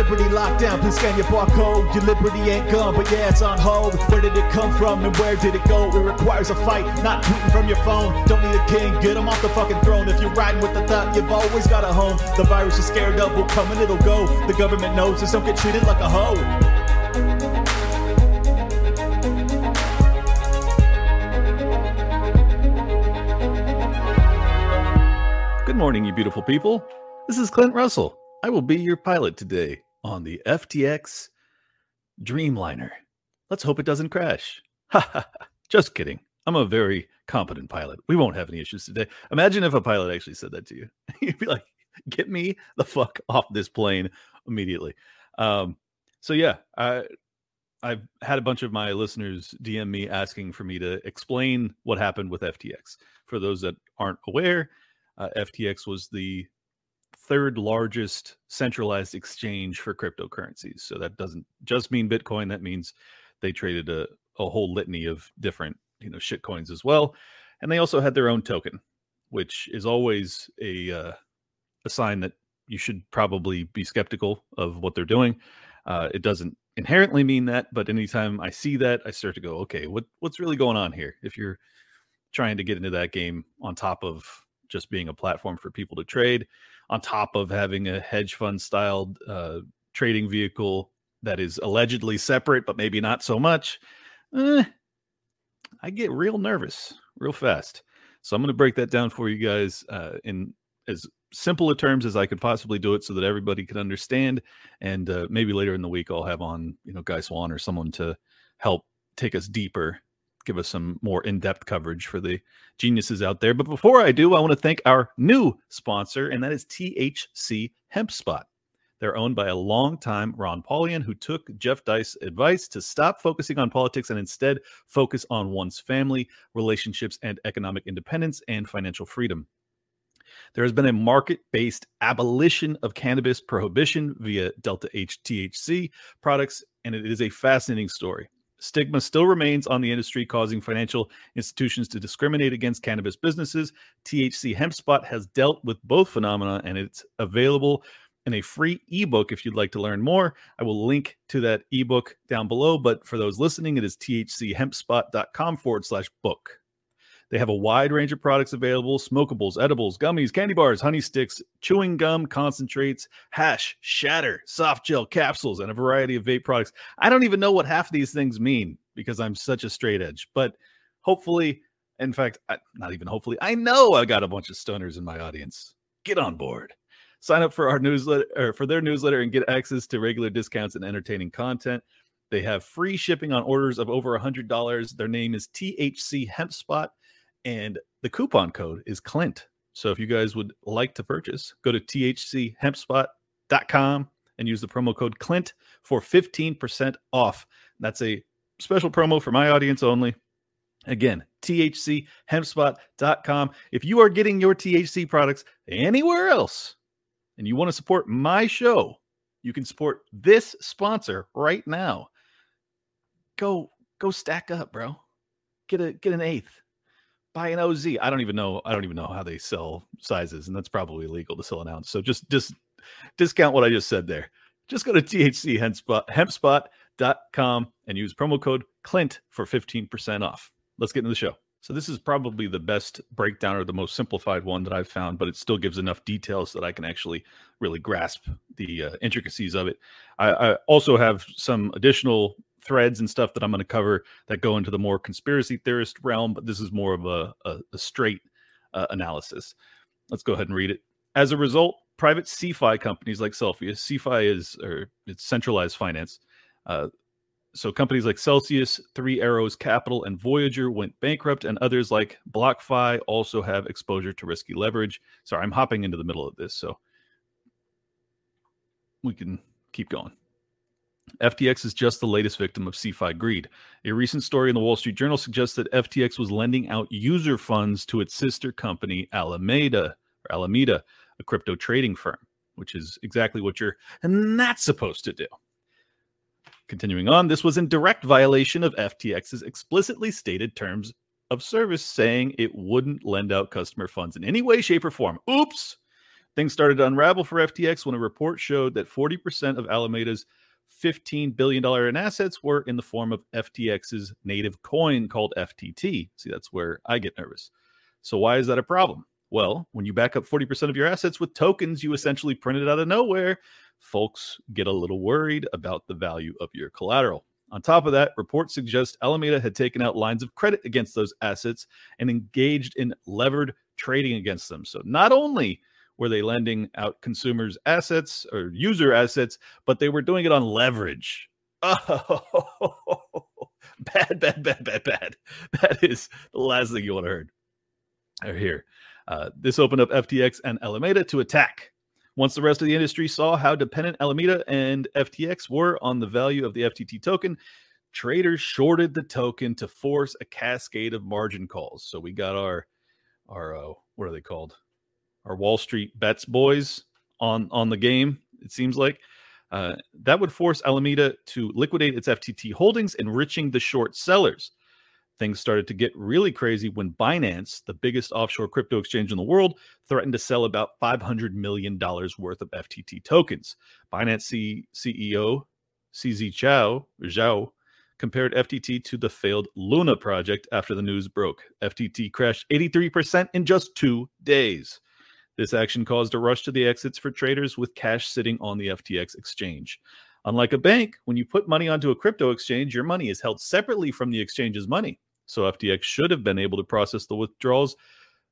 Liberty locked down, please scan your barcode. Your liberty ain't gone, but yeah, it's on hold. Where did it come from and where did it go? It requires a fight, not tweeting from your phone. Don't need a king, get him off the fucking throne. If you're riding with the thought, you've always got a home. The virus you're scared of will come and it'll go. The government knows this, don't get treated like a hoe. Good morning, you beautiful people. This is Clint Russell. I will be your pilot today on the FTX Dreamliner. Let's hope it doesn't crash. Just kidding. I'm a very competent pilot. We won't have any issues today. Imagine if a pilot actually said that to you. You'd be like, get me the fuck off this plane immediately. Um, so yeah, I I've had a bunch of my listeners DM me asking for me to explain what happened with FTX. For those that aren't aware, uh, FTX was the third largest centralized exchange for cryptocurrencies. So that doesn't just mean Bitcoin. That means they traded a, a whole litany of different, you know, shit coins as well. And they also had their own token, which is always a uh, a sign that you should probably be skeptical of what they're doing. Uh, it doesn't inherently mean that, but anytime I see that, I start to go, okay, what what's really going on here? If you're trying to get into that game on top of just being a platform for people to trade, on top of having a hedge fund styled uh, trading vehicle that is allegedly separate, but maybe not so much. Eh, I get real nervous real fast. So I'm going to break that down for you guys uh, in as simple a terms as I could possibly do it, so that everybody can understand. And uh, maybe later in the week I'll have on you know Guy Swan or someone to help take us deeper give us some more in-depth coverage for the geniuses out there. But before I do, I want to thank our new sponsor, and that is THC Hemp Spot. They're owned by a longtime Ron Paulian who took Jeff Deist advice to stop focusing on politics and instead focus on one's family, relationships, and economic independence and financial freedom. There has been a market based abolition of cannabis prohibition via Delta 8 THC products, and it is a fascinating story stigma still remains on the industry, causing financial institutions to discriminate against cannabis businesses. THC HempSpot has dealt with both phenomena, and it's available in a free ebook if you'd like to learn more. I will link to that ebook down below. But for those listening, it is thchempspot.com forward slash book. They have a wide range of products available smokables, edibles, gummies, candy bars, honey sticks, chewing gum, concentrates, hash, shatter, soft gel capsules, and a variety of vape products. I don't even know what half of these things mean because I'm such a straight edge, but hopefully, in fact, I, not even hopefully, I know I got a bunch of stoners in my audience. Get on board. Sign up for our newsletter or for their newsletter and get access to regular discounts and entertaining content. They have free shipping on orders of over $100. Their name is THC Hemp Spot and the coupon code is Clint. So if you guys would like to purchase, go to thchempspot.com and use the promo code Clint for 15% off. That's a special promo for my audience only. Again, thchempspot.com. If you are getting your THC products anywhere else and you want to support my show, you can support this sponsor right now. Go go stack up, bro. Get a get an eighth buy an OZ. I don't even know. I don't even know how they sell sizes, and that's probably illegal to sell an ounce. So just just discount what I just said there. Just go to THC hempspot, hempspot.com and use promo code Clint for 15% off. Let's get into the show. So this is probably the best breakdown or the most simplified one that I've found, but it still gives enough details that I can actually really grasp the uh, intricacies of it. I, I also have some additional threads and stuff that I'm going to cover that go into the more conspiracy theorist realm, but this is more of a, a, a straight uh, analysis. Let's go ahead and read it. As a result, private CeFi companies like Celsius, CeFi is or it's centralized finance. Uh, so companies like Celsius, Three Arrows Capital, and Voyager went bankrupt, and others like BlockFi also have exposure to risky leverage. Sorry, I'm hopping into the middle of this, so we can keep going. FTX is just the latest victim of CeFi greed. A recent story in the Wall Street Journal suggests that FTX was lending out user funds to its sister company, Alameda, or Alameda, a crypto trading firm, which is exactly what you're not supposed to do. Continuing on, this was in direct violation of FTX's explicitly stated terms of service, saying it wouldn't lend out customer funds in any way, shape, or form. Oops. Things started to unravel for FTX when a report showed that 40% of Alameda's $15 billion in assets were in the form of FTX's native coin called FTT. See, that's where I get nervous. So, why is that a problem? Well, when you back up 40% of your assets with tokens you essentially printed out of nowhere, folks get a little worried about the value of your collateral. On top of that, reports suggest Alameda had taken out lines of credit against those assets and engaged in levered trading against them. So, not only were they lending out consumers' assets or user assets, but they were doing it on leverage. Oh, bad, bad, bad, bad, bad. That is the last thing you want to hear. Or hear. Uh, this opened up FTX and Alameda to attack. Once the rest of the industry saw how dependent Alameda and FTX were on the value of the FTT token, traders shorted the token to force a cascade of margin calls. So we got our our uh, what are they called? Our Wall Street bets boys on on the game. It seems like uh, that would force Alameda to liquidate its FTT holdings, enriching the short sellers. Things started to get really crazy when Binance, the biggest offshore crypto exchange in the world, threatened to sell about $500 million worth of FTT tokens. Binance C- CEO CZ Chow, Zhao compared FTT to the failed Luna project after the news broke. FTT crashed 83% in just two days. This action caused a rush to the exits for traders with cash sitting on the FTX exchange. Unlike a bank, when you put money onto a crypto exchange, your money is held separately from the exchange's money. So FTX should have been able to process the withdrawals,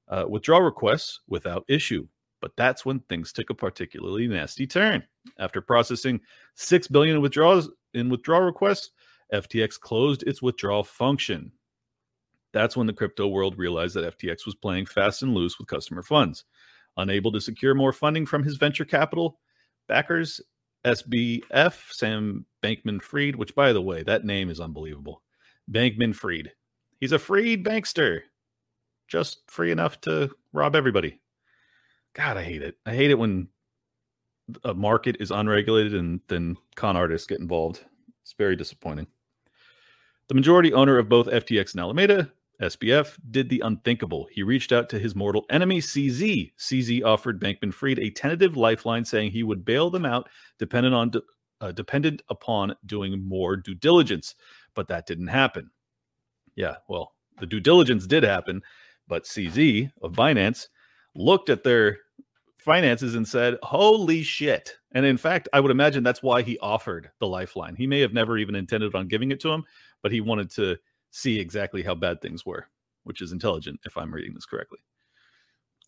uh, withdrawal requests without issue. But that's when things took a particularly nasty turn. After processing six billion withdrawals in withdrawal requests, FTX closed its withdrawal function. That's when the crypto world realized that FTX was playing fast and loose with customer funds. Unable to secure more funding from his venture capital backers, SBF, Sam Bankman Fried, which, by the way, that name is unbelievable. Bankman Fried. He's a freed bankster, just free enough to rob everybody. God, I hate it. I hate it when a market is unregulated and then con artists get involved. It's very disappointing. The majority owner of both FTX and Alameda SBF did the unthinkable. He reached out to his mortal enemy, CZ. CZ offered Bankman Fried a tentative lifeline, saying he would bail them out, dependent on uh, dependent upon doing more due diligence. But that didn't happen. Yeah, well, the due diligence did happen, but CZ of Binance looked at their finances and said, "Holy shit!" And in fact, I would imagine that's why he offered the lifeline. He may have never even intended on giving it to him, but he wanted to see exactly how bad things were, which is intelligent if I'm reading this correctly.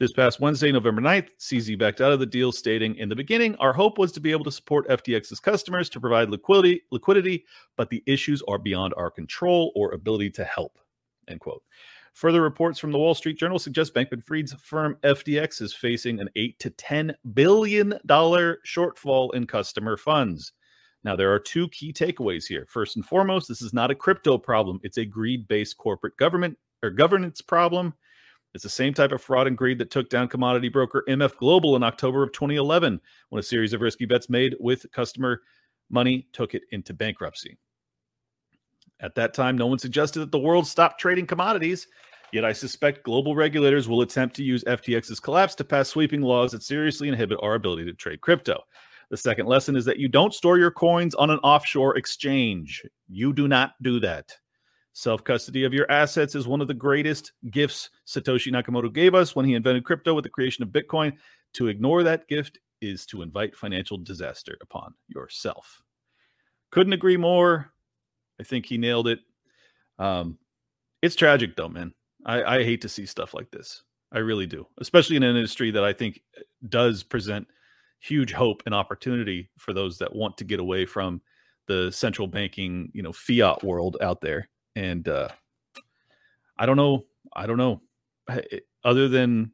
This past Wednesday, November 9th, CZ backed out of the deal, stating, In the beginning, our hope was to be able to support FTX's customers to provide liquidity, liquidity, but the issues are beyond our control or ability to help. End quote. Further reports from the Wall Street Journal suggest Bankman Fried's firm FTX is facing an 8 to 10 billion dollar shortfall in customer funds. Now, there are two key takeaways here. First and foremost, this is not a crypto problem, it's a greed based corporate government or governance problem. It's the same type of fraud and greed that took down commodity broker MF Global in October of 2011 when a series of risky bets made with customer money took it into bankruptcy. At that time, no one suggested that the world stop trading commodities. Yet I suspect global regulators will attempt to use FTX's collapse to pass sweeping laws that seriously inhibit our ability to trade crypto. The second lesson is that you don't store your coins on an offshore exchange. You do not do that. Self custody of your assets is one of the greatest gifts Satoshi Nakamoto gave us when he invented crypto with the creation of Bitcoin. To ignore that gift is to invite financial disaster upon yourself. Couldn't agree more. I think he nailed it. Um, it's tragic, though, man. I, I hate to see stuff like this. I really do, especially in an industry that I think does present huge hope and opportunity for those that want to get away from the central banking, you know, fiat world out there. And uh, I don't know, I don't know, other than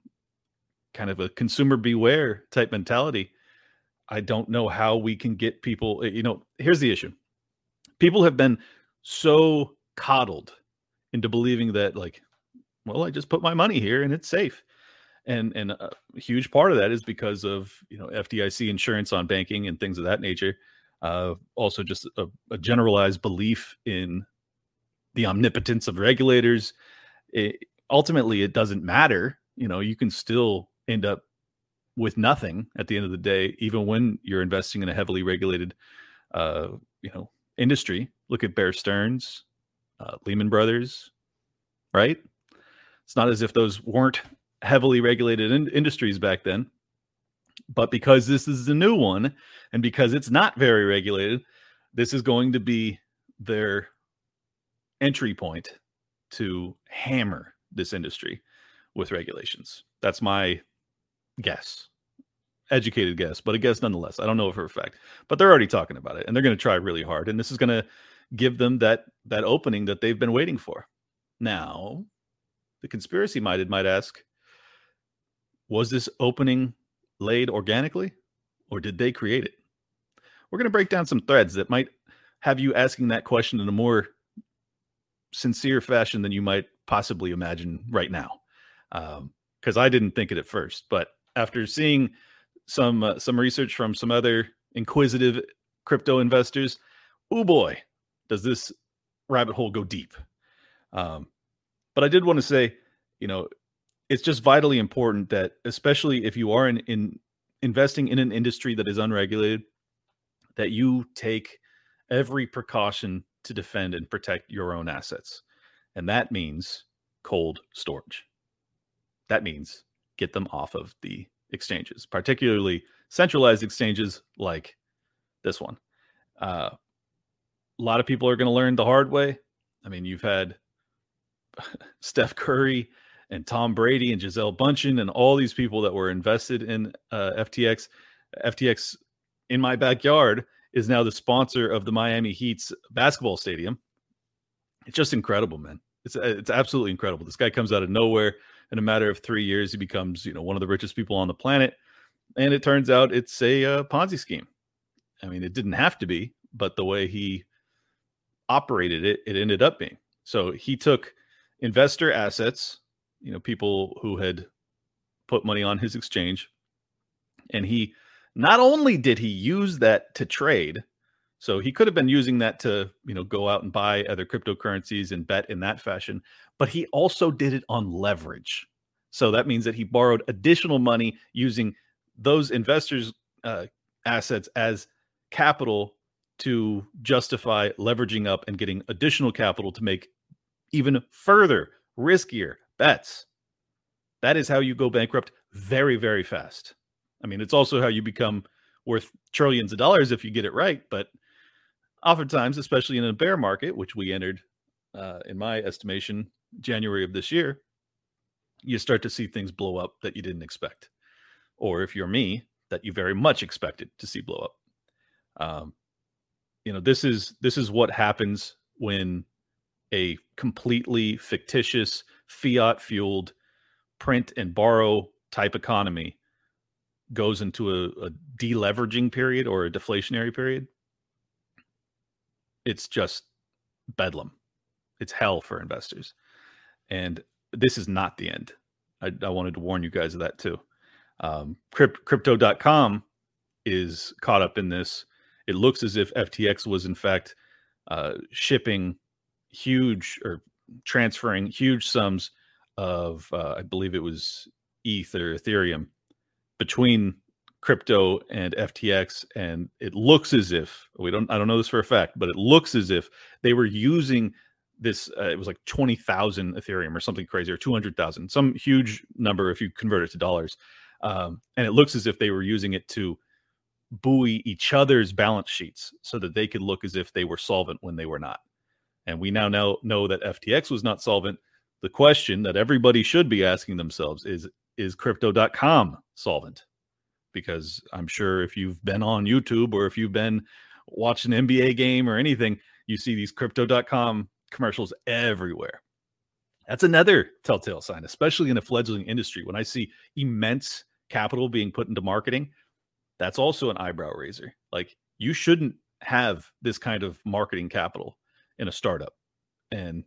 kind of a consumer beware type mentality. I don't know how we can get people. Eh, you know, here's the issue: people have been so coddled into believing that, like, well, I just put my money here and it's safe and and a huge part of that is because of you know FDIC insurance on banking and things of that nature. Uh, also, just a, a, generalized belief in the omnipotence of regulators. It, ultimately, it doesn't matter. You know, you can still end up with nothing at the end of the day, even when you're investing in a heavily regulated, uh, you know, industry. Look at Bear Stearns, uh, Lehman Brothers, right? It's not as if those weren't heavily regulated in- industries back then. But because this is a new one and because it's not very regulated, this is going to be their entry point to hammer this industry with regulations. That's my guess. Educated guess, but a guess nonetheless. I don't know for a fact, but they're already talking about it and they're going to try really hard. And this is going to give them that that opening that they've been waiting for. Now, the conspiracy minded might ask, was this opening laid organically or did they create it? We're going to break down some threads that might have you asking that question in a more sincere fashion than you might possibly imagine right now. Because um, I didn't think it at first, but after seeing some uh, some research from some other inquisitive crypto investors, oh boy, does this rabbit hole go deep. Um, but I did want to say, you know, it's just vitally important that, especially if you are in, in investing in an industry that is unregulated, that you take every precaution to defend and protect your own assets. And that means cold storage. That means get them off of the exchanges, particularly centralized exchanges like this one. Uh, a lot of people are going to learn the hard way. I mean, you've had Steph Curry and Tom Brady and Gisele Bündchen and all these people that were invested in uh, FTX. FTX in my backyard is now the sponsor of the Miami Heat's basketball stadium. It's just incredible, man. It's it's absolutely incredible. This guy comes out of nowhere. In a matter of three years, he becomes you know one of the richest people on the planet, and it turns out it's a uh, Ponzi scheme. I mean, it didn't have to be, but the way he operated it, it ended up being. So he took investor assets, you know, people who had put money on his exchange, and he not only did he use that to trade, so he could have been using that to, you know, go out and buy other cryptocurrencies and bet in that fashion, but he also did it on leverage. So that means that he borrowed additional money using those investors' uh, assets as capital to justify leveraging up and getting additional capital to make even further riskier bets. That is how you go bankrupt very, very fast. I mean, it's also how you become worth trillions of dollars if you get it right. But oftentimes, especially in a bear market, which we entered, uh, in my estimation, January of this year, you start to see things blow up that you didn't expect. Or if you're me, that you very much expected to see blow up. Um, you know, this is this is what happens when a completely fictitious fiat fueled print and borrow type economy goes into a, a deleveraging period or a deflationary period, it's just bedlam. It's hell for investors. And this is not the end. I, I wanted to warn you guys of that too. Um, crypt, crypto.com is caught up in this. It looks as if FTX was, in fact, uh, shipping huge or transferring huge sums of, uh, I believe it was ETH or Ethereum between crypto and FTX, and it looks as if we don't. I don't know this for a fact, but it looks as if they were using this. Uh, it was like twenty thousand Ethereum or something crazy, or two hundred thousand, some huge number if you convert it to dollars. Um, and it looks as if they were using it to buoy each other's balance sheets so that they could look as if they were solvent when they were not. And we now know, know that FTX was not solvent. The question that everybody should be asking themselves is is crypto.com solvent? Because I'm sure if you've been on YouTube or if you've been watching an NBA game or anything, you see these crypto.com commercials everywhere. That's another telltale sign, especially in a fledgling industry. When I see immense capital being put into marketing, that's also an eyebrow raiser. Like you shouldn't have this kind of marketing capital in a startup. And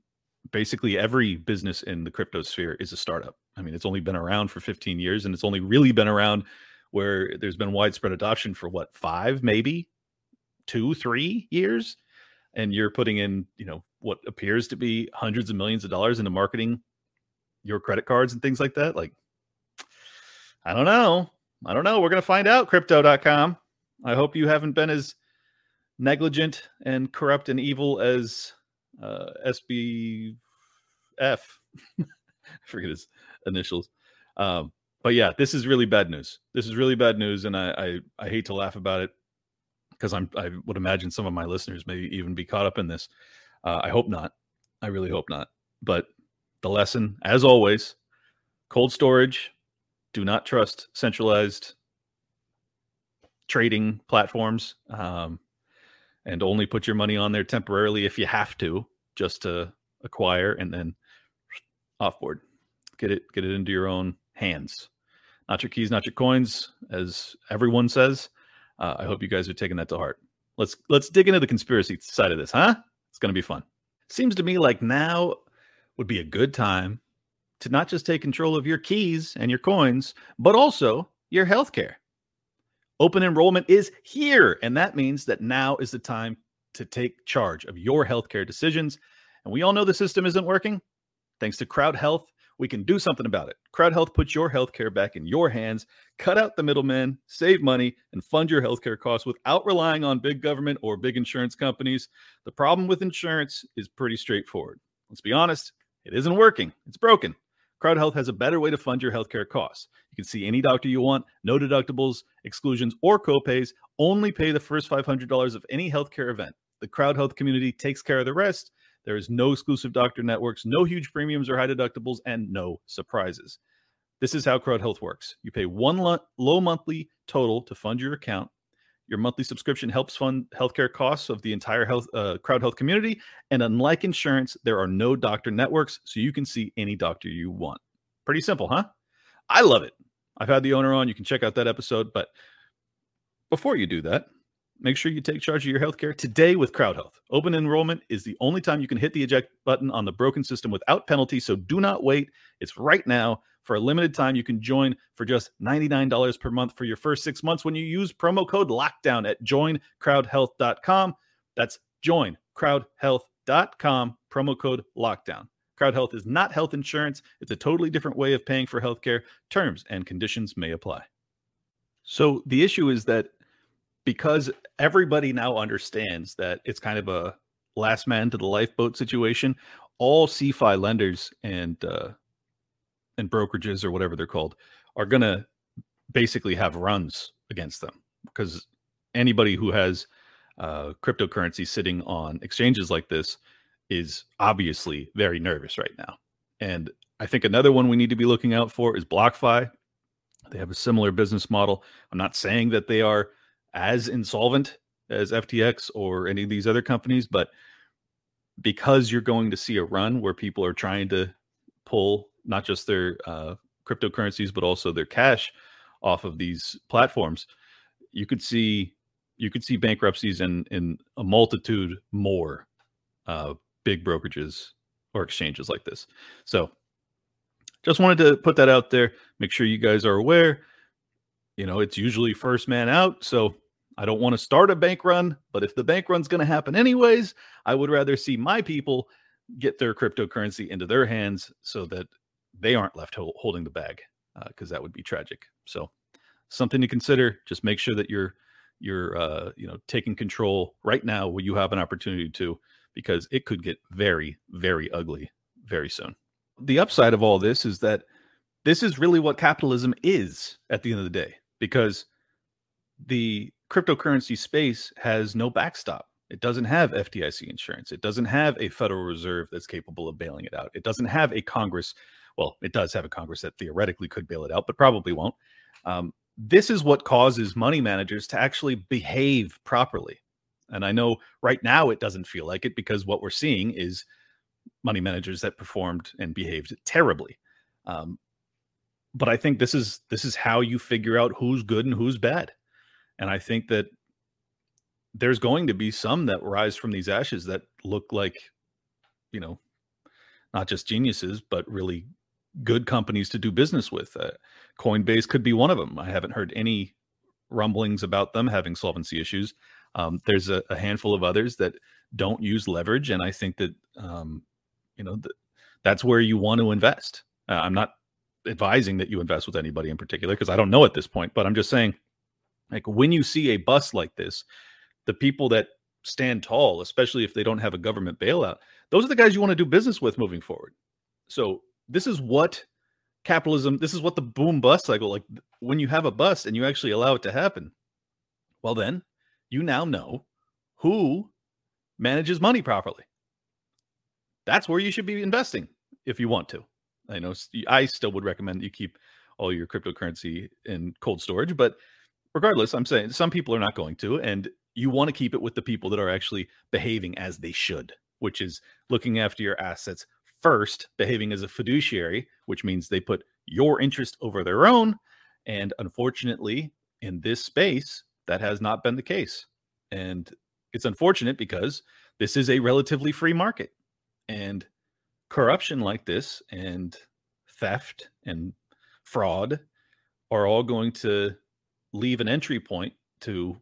basically every business in the crypto sphere is a startup. I mean, it's only been around for 15 years and it's only really been around where there's been widespread adoption for what, five, maybe two, three years. And you're putting in, you know, what appears to be hundreds of millions of dollars into marketing your credit cards and things like that. Like, I don't know. I don't know. We're going to find out, crypto.com. I hope you haven't been as negligent and corrupt and evil as uh, SBF. I forget his initials. Um, but yeah, this is really bad news. This is really bad news, and I I, I hate to laugh about it because I'm I would imagine some of my listeners may even be caught up in this. Uh, I hope not. I really hope not. But the lesson, as always, cold storage. Do not trust centralized trading platforms, um, and only put your money on there temporarily if you have to, just to acquire and then offboard. Get it, get it into your own hands. Not your keys, not your coins, as everyone says. Uh, I hope you guys are taking that to heart. Let's let's dig into the conspiracy side of this, huh? It's going to be fun. Seems to me like now would be a good time to not just take control of your keys and your coins, but also your healthcare. Open enrollment is here, and that means that now is the time to take charge of your healthcare decisions. And we all know the system isn't working. Thanks to Crowd Health, we can do something about it. Crowd Health puts your healthcare back in your hands, cut out the middlemen, save money, and fund your healthcare costs without relying on big government or big insurance companies. The problem with insurance is pretty straightforward. Let's be honest, it isn't working. It's broken. Crowd Health has a better way to fund your healthcare costs. You can see any doctor you want, no deductibles, exclusions, or copays. Only pay the first $500 of any healthcare event. The Crowd Health community takes care of the rest. There is no exclusive doctor networks, no huge premiums or high deductibles, and no surprises. This is how Crowd Health works. You pay one lo- low monthly total to fund your account. Your monthly subscription helps fund healthcare costs of the entire health uh, Crowd Health community. And unlike insurance, there are no doctor networks, so you can see any doctor you want. Pretty simple, huh? I love it. I've had the owner on. You can check out that episode. But before you do that, Make sure you take charge of your healthcare today with Crowd Health. Open enrollment is the only time you can hit the eject button on the broken system without penalty, so do not wait. It's right now. For a limited time, you can join for just $99 per month for your first six months when you use promo code LOCKDOWN at joincrowdhealth.com. That's joincrowdhealth.com, promo code LOCKDOWN. Crowd Health is not health insurance. It's a totally different way of paying for healthcare. Terms and conditions may apply. So the issue is that because everybody now understands that it's kind of a last man to the lifeboat situation. All CeFi lenders and uh, and brokerages or whatever they're called are going to basically have runs against them because anybody who has uh, cryptocurrency sitting on exchanges like this is obviously very nervous right now. And I think another one we need to be looking out for is BlockFi. They have a similar business model. I'm not saying that they are as insolvent as FTX or any of these other companies, but because you're going to see a run where people are trying to pull not just their uh, cryptocurrencies but also their cash off of these platforms, you could see you could see bankruptcies in in a multitude more uh, big brokerages or exchanges like this. So, just wanted to put that out there. Make sure you guys are aware you know, it's usually first man out. So I don't want to start a bank run, but if the bank run's going to happen anyways, I would rather see my people get their cryptocurrency into their hands so that they aren't left ho- holding the bag because uh, that would be tragic. So something to consider. Just make sure that you're you're uh, you know taking control right now when you have an opportunity to, because it could get very very ugly very soon. The upside of all this is that this is really what capitalism is at the end of the day because the cryptocurrency space has no backstop. It doesn't have FDIC insurance. It doesn't have a Federal Reserve that's capable of bailing it out. It doesn't have a Congress. Well, it does have a Congress that theoretically could bail it out, but probably won't. Um, this is what causes money managers to actually behave properly. And I know right now it doesn't feel like it because what we're seeing is money managers that performed and behaved terribly. Um, but I think this is this is how you figure out who's good and who's bad. And I think that there's going to be some that rise from these ashes that look like, you know, not just geniuses, but really good companies to do business with. Uh, Coinbase could be one of them. I haven't heard any rumblings about them having solvency issues. Um, there's a, a, handful of others that don't use leverage, and I think that um, you know th- that's where you want to invest. Uh, I'm not advising that you invest with anybody in particular because I don't know at this point, but I'm just saying, like when you see a bust like this, the people that stand tall, especially if they don't have a government bailout, those are the guys you want to do business with moving forward. So this is what capitalism, this is what the boom bust cycle, like when you have a bust and you actually allow it to happen, well, then you now know who manages money properly. That's where you should be investing if you want to. I know I still would recommend you keep all your cryptocurrency in cold storage, but regardless, I'm saying some people are not going to, and you want to keep it with the people that are actually behaving as they should, which is looking after your assets first, behaving as a fiduciary, which means they put your interest over their own. And unfortunately, in this space, that has not been the case. And it's unfortunate because this is a relatively free market. And corruption like this and theft and fraud are all going to leave an entry point to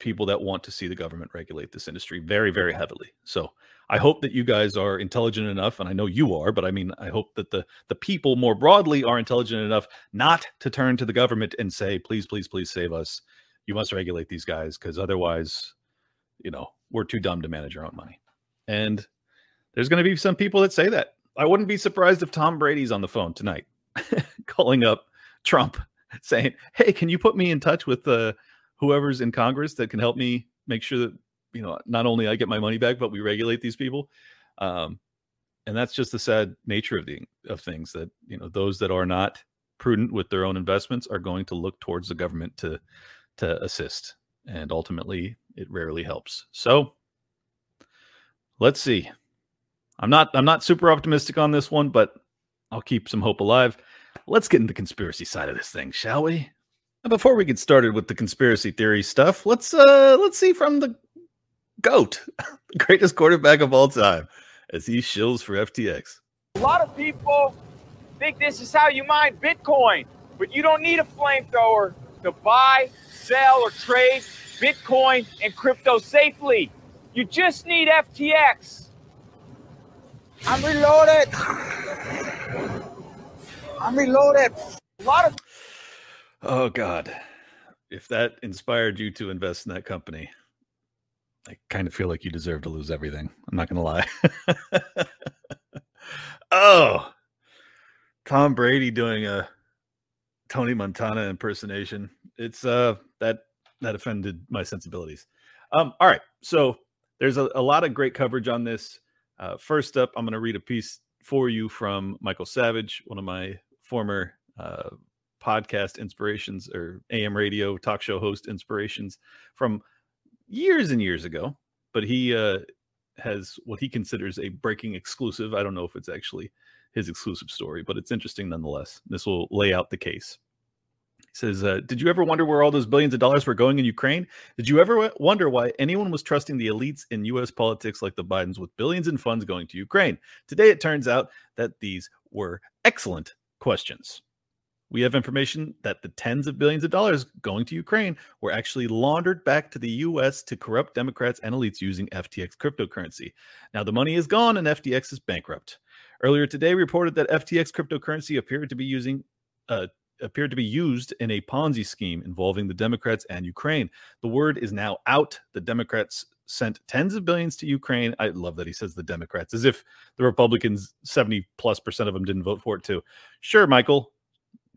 people that want to see the government regulate this industry very very heavily. So i hope that you guys are intelligent enough and i know you are but i mean i hope that the the people more broadly are intelligent enough not to turn to the government and say please please please save us. You must regulate these guys because otherwise you know we're too dumb to manage our own money. And there's going to be some people that say that. I wouldn't be surprised if Tom Brady's on the phone tonight calling up Trump saying, "Hey, can you put me in touch with uh, whoever's in Congress that can help me make sure that you know not only I get my money back, but we regulate these people." Um, and that's just the sad nature of the of things that you know those that are not prudent with their own investments are going to look towards the government to to assist, and ultimately it rarely helps. So let's see. I'm not I'm not super optimistic on this one, but I'll keep some hope alive. Let's get into the conspiracy side of this thing, shall we? Before we get started with the conspiracy theory stuff, let's uh let's see from the goat, the greatest quarterback of all time, as he shills for FTX. A lot of people think this is how you mine Bitcoin, but you don't need a flamethrower to buy, sell, or trade Bitcoin and crypto safely. You just need FTX. I'm reloaded. I'm reloaded. A lot of. Oh God, if that inspired you to invest in that company, I kind of feel like you deserve to lose everything. I'm not gonna lie. oh, Tom Brady doing a Tony Montana impersonation. It's uh that that offended my sensibilities. Um, all right, so there's a, a lot of great coverage on this. Uh, first up, I'm going to read a piece for you from Michael Savage, one of my former uh, podcast inspirations or AM radio talk show host inspirations from years and years ago. But he uh, has what he considers a breaking exclusive. I don't know if it's actually his exclusive story, but it's interesting nonetheless. This will lay out the case. He says, uh, Did you ever wonder where all those billions of dollars were going in Ukraine? Did you ever wonder why anyone was trusting the elites in U.S. politics like the Bidens with billions in funds going to Ukraine? Today, it turns out that these were excellent questions. We have information that the tens of billions of dollars going to Ukraine were actually laundered back to the US to corrupt Democrats and elites using FTX cryptocurrency. Now, the money is gone and FTX is bankrupt. Earlier today, reported that FTX cryptocurrency appeared to be using uh, appeared to be used in a Ponzi scheme involving the Democrats and Ukraine. The word is now out. The Democrats sent tens of billions to Ukraine. I love that he says the Democrats, as if the Republicans, 70 plus percent of them didn't vote for it too. Sure, Michael,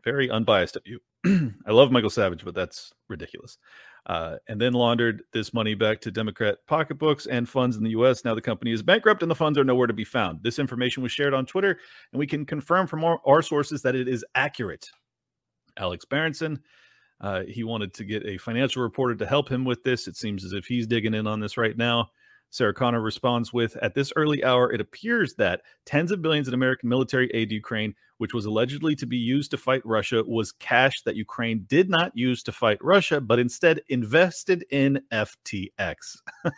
very unbiased of you. I love Michael Savage, but that's ridiculous. Uh, and then laundered this money back to Democrat pocketbooks and funds in the U.S. Now the company is bankrupt and the funds are nowhere to be found. This information was shared on Twitter, and we can confirm from our, our sources that it is accurate. Alex Berenson. Uh, he wanted to get a financial reporter to help him with this. It seems as if he's digging in on this right now. Sarah Connor responds with At this early hour, it appears that tens of billions in American military aid to Ukraine, which was allegedly to be used to fight Russia, was cash that Ukraine did not use to fight Russia, but instead invested in FTX.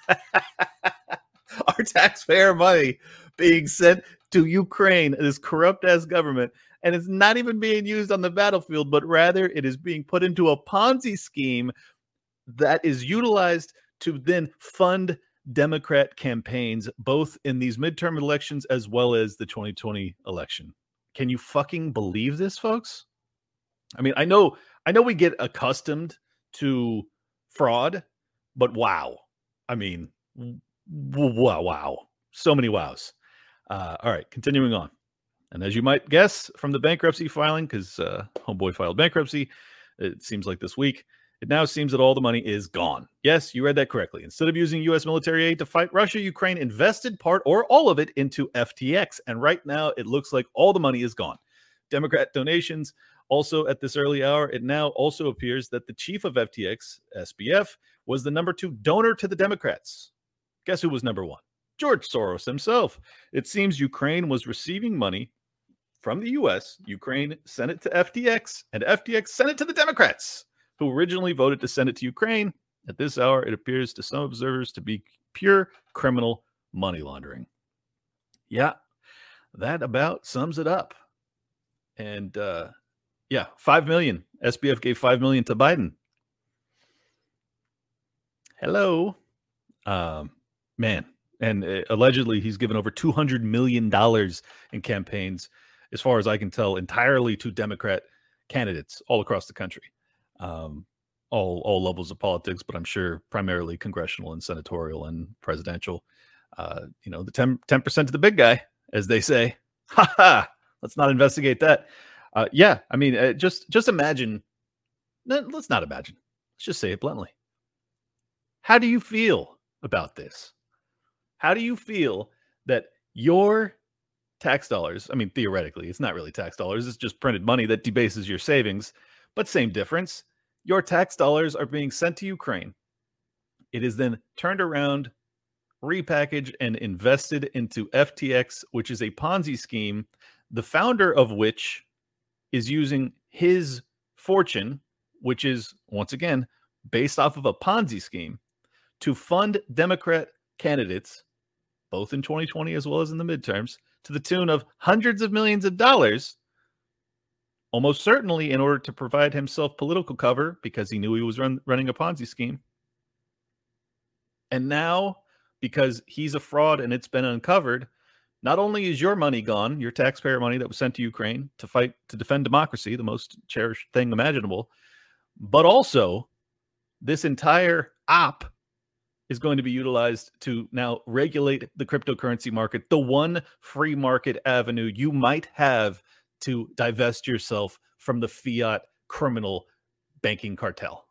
Our taxpayer money being sent to Ukraine, this corrupt ass government, and it's not even being used on the battlefield, but rather it is being put into a Ponzi scheme that is utilized to then fund Democrat campaigns, both in these midterm elections as well as the 2020 election Can you fucking believe this, folks? I mean, I know I know we get accustomed to fraud, but wow. I mean, wow, wow. So many wows. Uh, all right, continuing on. And as you might guess from the bankruptcy filing, because uh, Homeboy filed bankruptcy, it seems like this week, it now seems that all the money is gone. Yes, you read that correctly. Instead of using U.S. military aid to fight Russia, Ukraine invested part or all of it into FTX. And right now, it looks like all the money is gone. Democrat donations. Also, at this early hour, it now also appears that the chief of FTX, SBF, was the number two donor to the Democrats. Guess who was number one? George Soros himself. It seems Ukraine was receiving money from the US. Ukraine sent it to FTX, and FTX sent it to the Democrats, who originally voted to send it to Ukraine. At this hour, it appears to some observers to be pure criminal money laundering. Yeah, that about sums it up. And uh, yeah, five million. SBF gave five million to Biden. Hello, um, man. And uh, allegedly, he's given over two hundred million dollars in campaigns, as far as I can tell, entirely to Democrat candidates all across the country, um, all all levels of politics, but I'm sure primarily congressional and senatorial and presidential. Uh, you know, the 10 percent to the big guy, as they say. Ha ha! Let's not investigate that. Uh, yeah, I mean, uh, just just imagine. Let's not imagine. Let's just say it bluntly. How do you feel about this? How do you feel that your tax dollars, I mean, theoretically, it's not really tax dollars, it's just printed money that debases your savings, but same difference. Your tax dollars are being sent to Ukraine. It is then turned around, repackaged, and invested into FTX, which is a Ponzi scheme, the founder of which is using his fortune, which is once again based off of a Ponzi scheme, to fund Democrat candidates, both in 2020 as well as in the midterms, to the tune of hundreds of millions of dollars, almost certainly in order to provide himself political cover because he knew he was run, running a Ponzi scheme. And now, because he's a fraud and it's been uncovered, not only is your money gone, your taxpayer money that was sent to Ukraine to fight to defend democracy, the most cherished thing imaginable, but also this entire op is going to be utilized to now regulate the cryptocurrency market, the one free market avenue you might have to divest yourself from the fiat criminal banking cartel.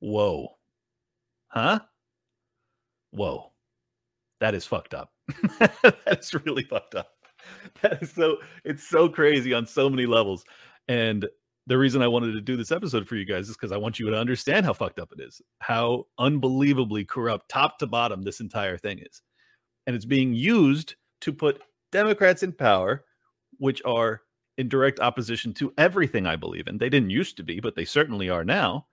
Whoa. Huh? Whoa. That is fucked up. That's really fucked up. That is so it's so crazy on so many levels. And the reason I wanted to do this episode for you guys is because I want you to understand how fucked up it is, how unbelievably corrupt, top to bottom, this entire thing is. And it's being used to put Democrats in power, which are in direct opposition to everything I believe in. They didn't used to be, but they certainly are now.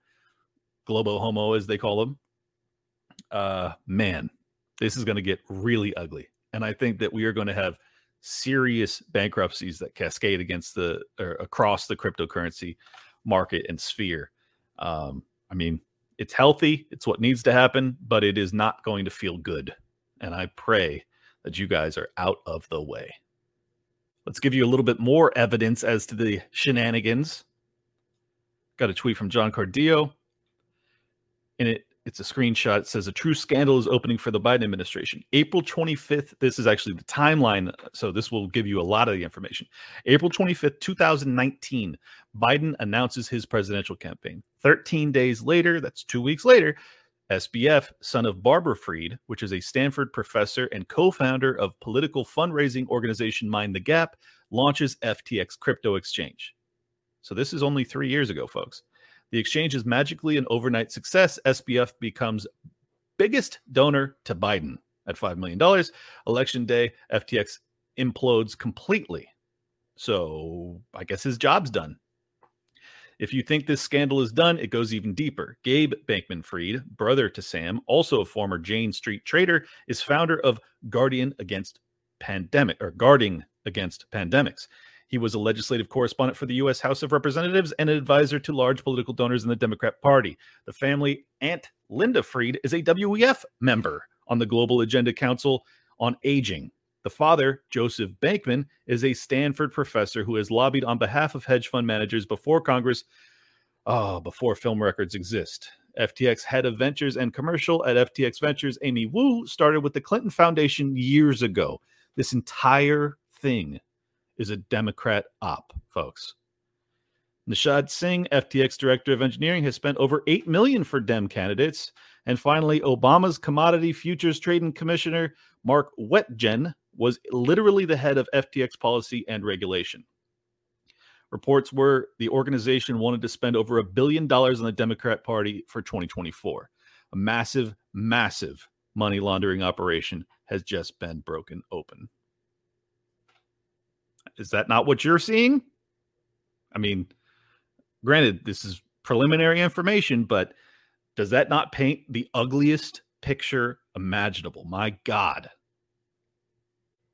Globo homo, as they call them. Uh, man, this is going to get really ugly. And I think that we are going to have serious bankruptcies that cascade against the or across the cryptocurrency market and sphere. Um, I mean, it's healthy, it's what needs to happen, but it is not going to feel good. And I pray that you guys are out of the way. Let's give you a little bit more evidence as to the shenanigans. Got a tweet from John Cardillo. And it it's a screenshot. It says a true scandal is opening for the Biden administration. April 25th. This is actually the timeline. So this will give you a lot of the information. April 25th, 2019, Biden announces his presidential campaign. 13 days later, that's two weeks later, SBF, son of Barbara Fried, which is a Stanford professor and co founder of political fundraising organization Mind the Gap, launches FTX crypto exchange. So this is only three years ago, folks. The exchange is magically an overnight success. SBF becomes biggest donor to Biden at $5 million. Election day, FTX implodes completely. So I guess his job's done. If you think this scandal is done, it goes even deeper. Gabe Bankman Fried, brother to Sam, also a former Jane Street trader, is founder of Guardian Against Pandemic or Guarding Against Pandemics. He was a legislative correspondent for the U.S. House of Representatives and an advisor to large political donors in the Democrat Party. The family Aunt Linda Fried is a WEF member on the Global Agenda Council on Aging. The father, Joseph Bankman, is a Stanford professor who has lobbied on behalf of hedge fund managers before Congress, oh, before film records exist. FTX head of ventures and commercial at FTX Ventures, Amy Wu, started with the Clinton Foundation years ago. This entire thing is a Democrat op, folks. Nishad Singh, FTX director of engineering, has spent over 8 million for Dem candidates. And finally, Obama's commodity futures trading commissioner, Mark Wetjen, was literally the head of FTX policy and regulation. Reports were the organization wanted to spend over a billion dollars on the Democrat Party for 2024. A massive, massive money laundering operation has just been broken open. Is that not what you're seeing? I mean, granted, this is preliminary information, but does that not paint the ugliest picture imaginable? My God.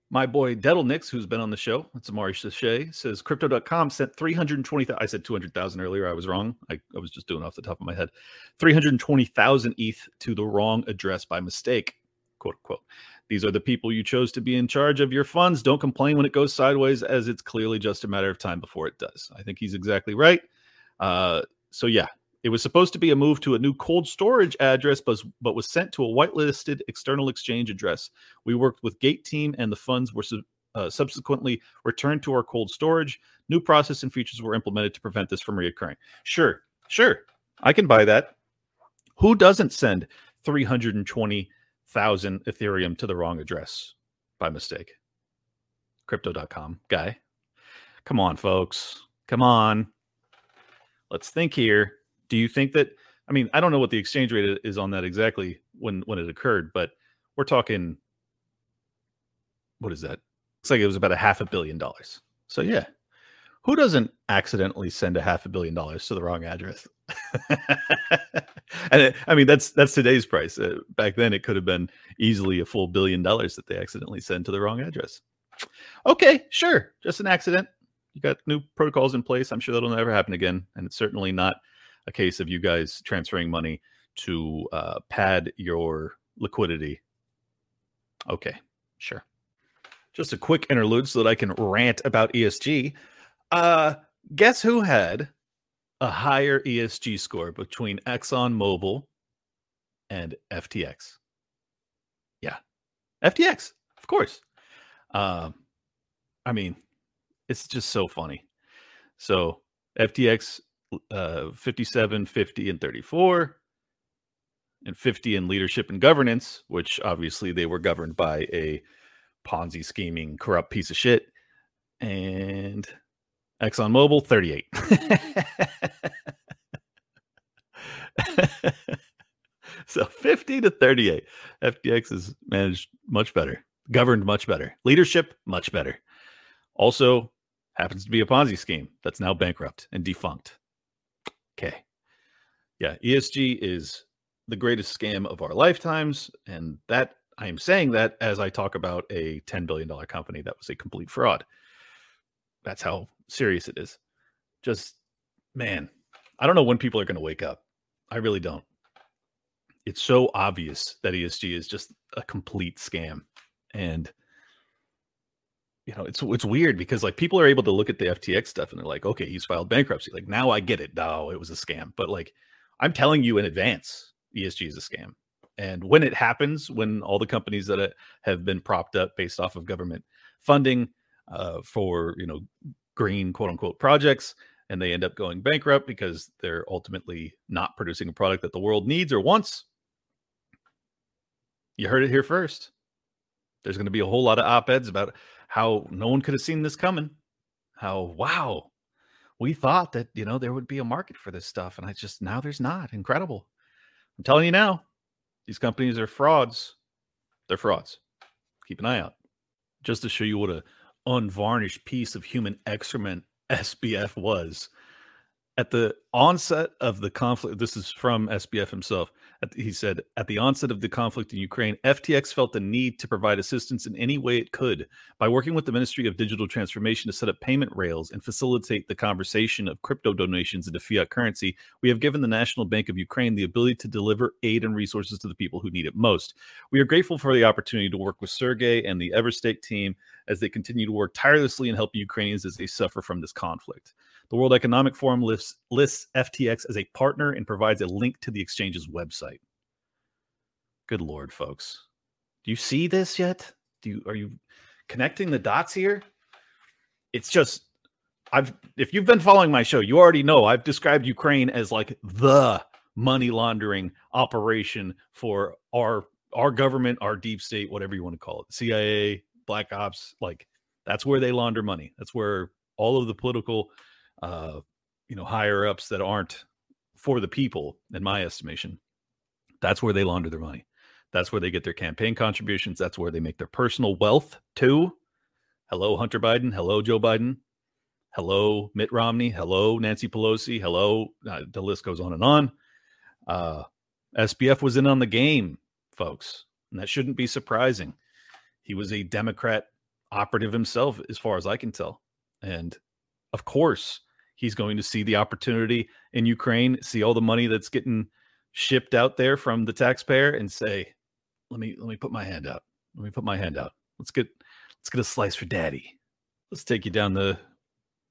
My boy Dettel Nix, who's been on the show, it's Amari Sachet, says crypto.com sent 320,000. I said 200,000 earlier. I was wrong. I, I was just doing off the top of my head. 320,000 ETH to the wrong address by mistake, quote unquote. These are the people you chose to be in charge of your funds. Don't complain when it goes sideways, as it's clearly just a matter of time before it does. I think he's exactly right. Uh, so, yeah, it was supposed to be a move to a new cold storage address, but, but was sent to a whitelisted external exchange address. We worked with Gate Team, and the funds were uh, subsequently returned to our cold storage. New process and features were implemented to prevent this from reoccurring. Sure, sure, I can buy that. Who doesn't send 320,000 Ethereum to the wrong address by mistake? Crypto.com guy. Come on, folks. Come on. Let's think here do you think that? I mean, I don't know what the exchange rate is on that exactly when when it occurred, but we're talking. What is that? Looks like it was about a half a billion dollars. So yeah, who doesn't accidentally send a half a billion dollars to the wrong address? and it, I mean, that's that's today's price. Uh, back then, it could have been easily a full billion dollars that they accidentally send to the wrong address. Okay, sure, just an accident. You got new protocols in place. I'm sure that'll never happen again, and it's certainly not a case of you guys transferring money to uh, pad your liquidity. Okay, sure. Just a quick interlude so that I can rant about ESG. Uh, guess who had a higher ESG score between ExxonMobil and FTX? Yeah, FTX, of course. Um, I mean, it's just so funny. So FTX uh, 57, 50, and 34, and 50 in leadership and governance, which obviously they were governed by a Ponzi scheming, corrupt piece of shit. And ExxonMobil, 38. so 50 to 38. FTX is managed much better, governed much better, leadership much better. Also, happens to be a Ponzi scheme that's now bankrupt and defunct. Okay. Yeah, ESG is the greatest scam of our lifetimes. And that I am saying that as I talk about a $10 billion company that was a complete fraud. That's how serious it is. Just, man, I don't know when people are going to wake up. I really don't. It's so obvious that ESG is just a complete scam. And you know, it's it's weird because like people are able to look at the FTX stuff and they're like, okay, he's filed bankruptcy. Like now I get it. No, it was a scam. But like I'm telling you in advance, ESG is a scam. And when it happens, when all the companies that have been propped up based off of government funding uh, for you know green quote unquote projects, and they end up going bankrupt because they're ultimately not producing a product that the world needs or wants, you heard it here first. There's going to be a whole lot of op eds about how no one could have seen this coming. How wow, we thought that you know there would be a market for this stuff, and I just now there's not. Incredible. I'm telling you now, these companies are frauds. They're frauds. Keep an eye out. Just to show you what a unvarnished piece of human excrement SBF was. At the onset of the conflict, this is from SBF himself. He said, At the onset of the conflict in Ukraine, FTX felt the need to provide assistance in any way it could by working with the Ministry of Digital Transformation to set up payment rails and facilitate the conversation of crypto donations into fiat currency. We have given the National Bank of Ukraine the ability to deliver aid and resources to the people who need it most. We are grateful for the opportunity to work with Sergey and the Everstake team as they continue to work tirelessly and help Ukrainians as they suffer from this conflict. The World Economic Forum lists, lists FTX as a partner and provides a link to the exchange's website. Good lord, folks. Do you see this yet? Do you are you connecting the dots here? It's just I've if you've been following my show, you already know I've described Ukraine as like the money laundering operation for our our government, our deep state, whatever you want to call it. CIA, black ops, like that's where they launder money. That's where all of the political uh, you know, higher ups that aren't for the people, in my estimation, that's where they launder their money. That's where they get their campaign contributions. That's where they make their personal wealth too. Hello, Hunter Biden. Hello, Joe Biden. Hello, Mitt Romney. Hello, Nancy Pelosi. Hello, uh, the list goes on and on. Uh, SBF was in on the game, folks, and that shouldn't be surprising. He was a Democrat operative himself, as far as I can tell. And of course, he's going to see the opportunity in Ukraine, see all the money that's getting shipped out there from the taxpayer and say, let me let me put my hand out. Let me put my hand out. Let's get let's get a slice for daddy. Let's take you down the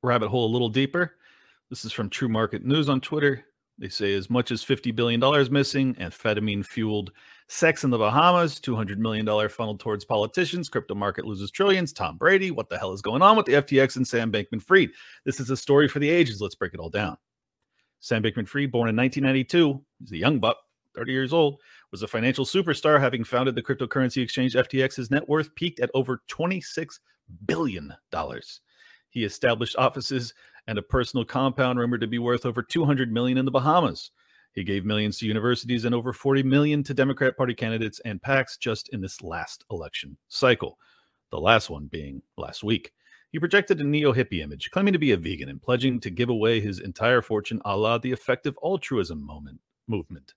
rabbit hole a little deeper. This is from True Market News on Twitter. They say as much as $50 billion missing, amphetamine fueled sex in the Bahamas, $200 million funneled towards politicians, crypto market loses trillions, Tom Brady. What the hell is going on with the FTX and Sam Bankman Fried? This is a story for the ages. Let's break it all down. Sam Bankman Fried, born in 1992, he's a young buck, 30 years old, was a financial superstar, having founded the cryptocurrency exchange FTX. His net worth peaked at over $26 billion. He established offices and a personal compound rumored to be worth over 200 million in the Bahamas. He gave millions to universities and over 40 million to Democrat Party candidates and PACs just in this last election cycle, the last one being last week. He projected a neo hippie image, claiming to be a vegan and pledging to give away his entire fortune a la the effective altruism moment, movement.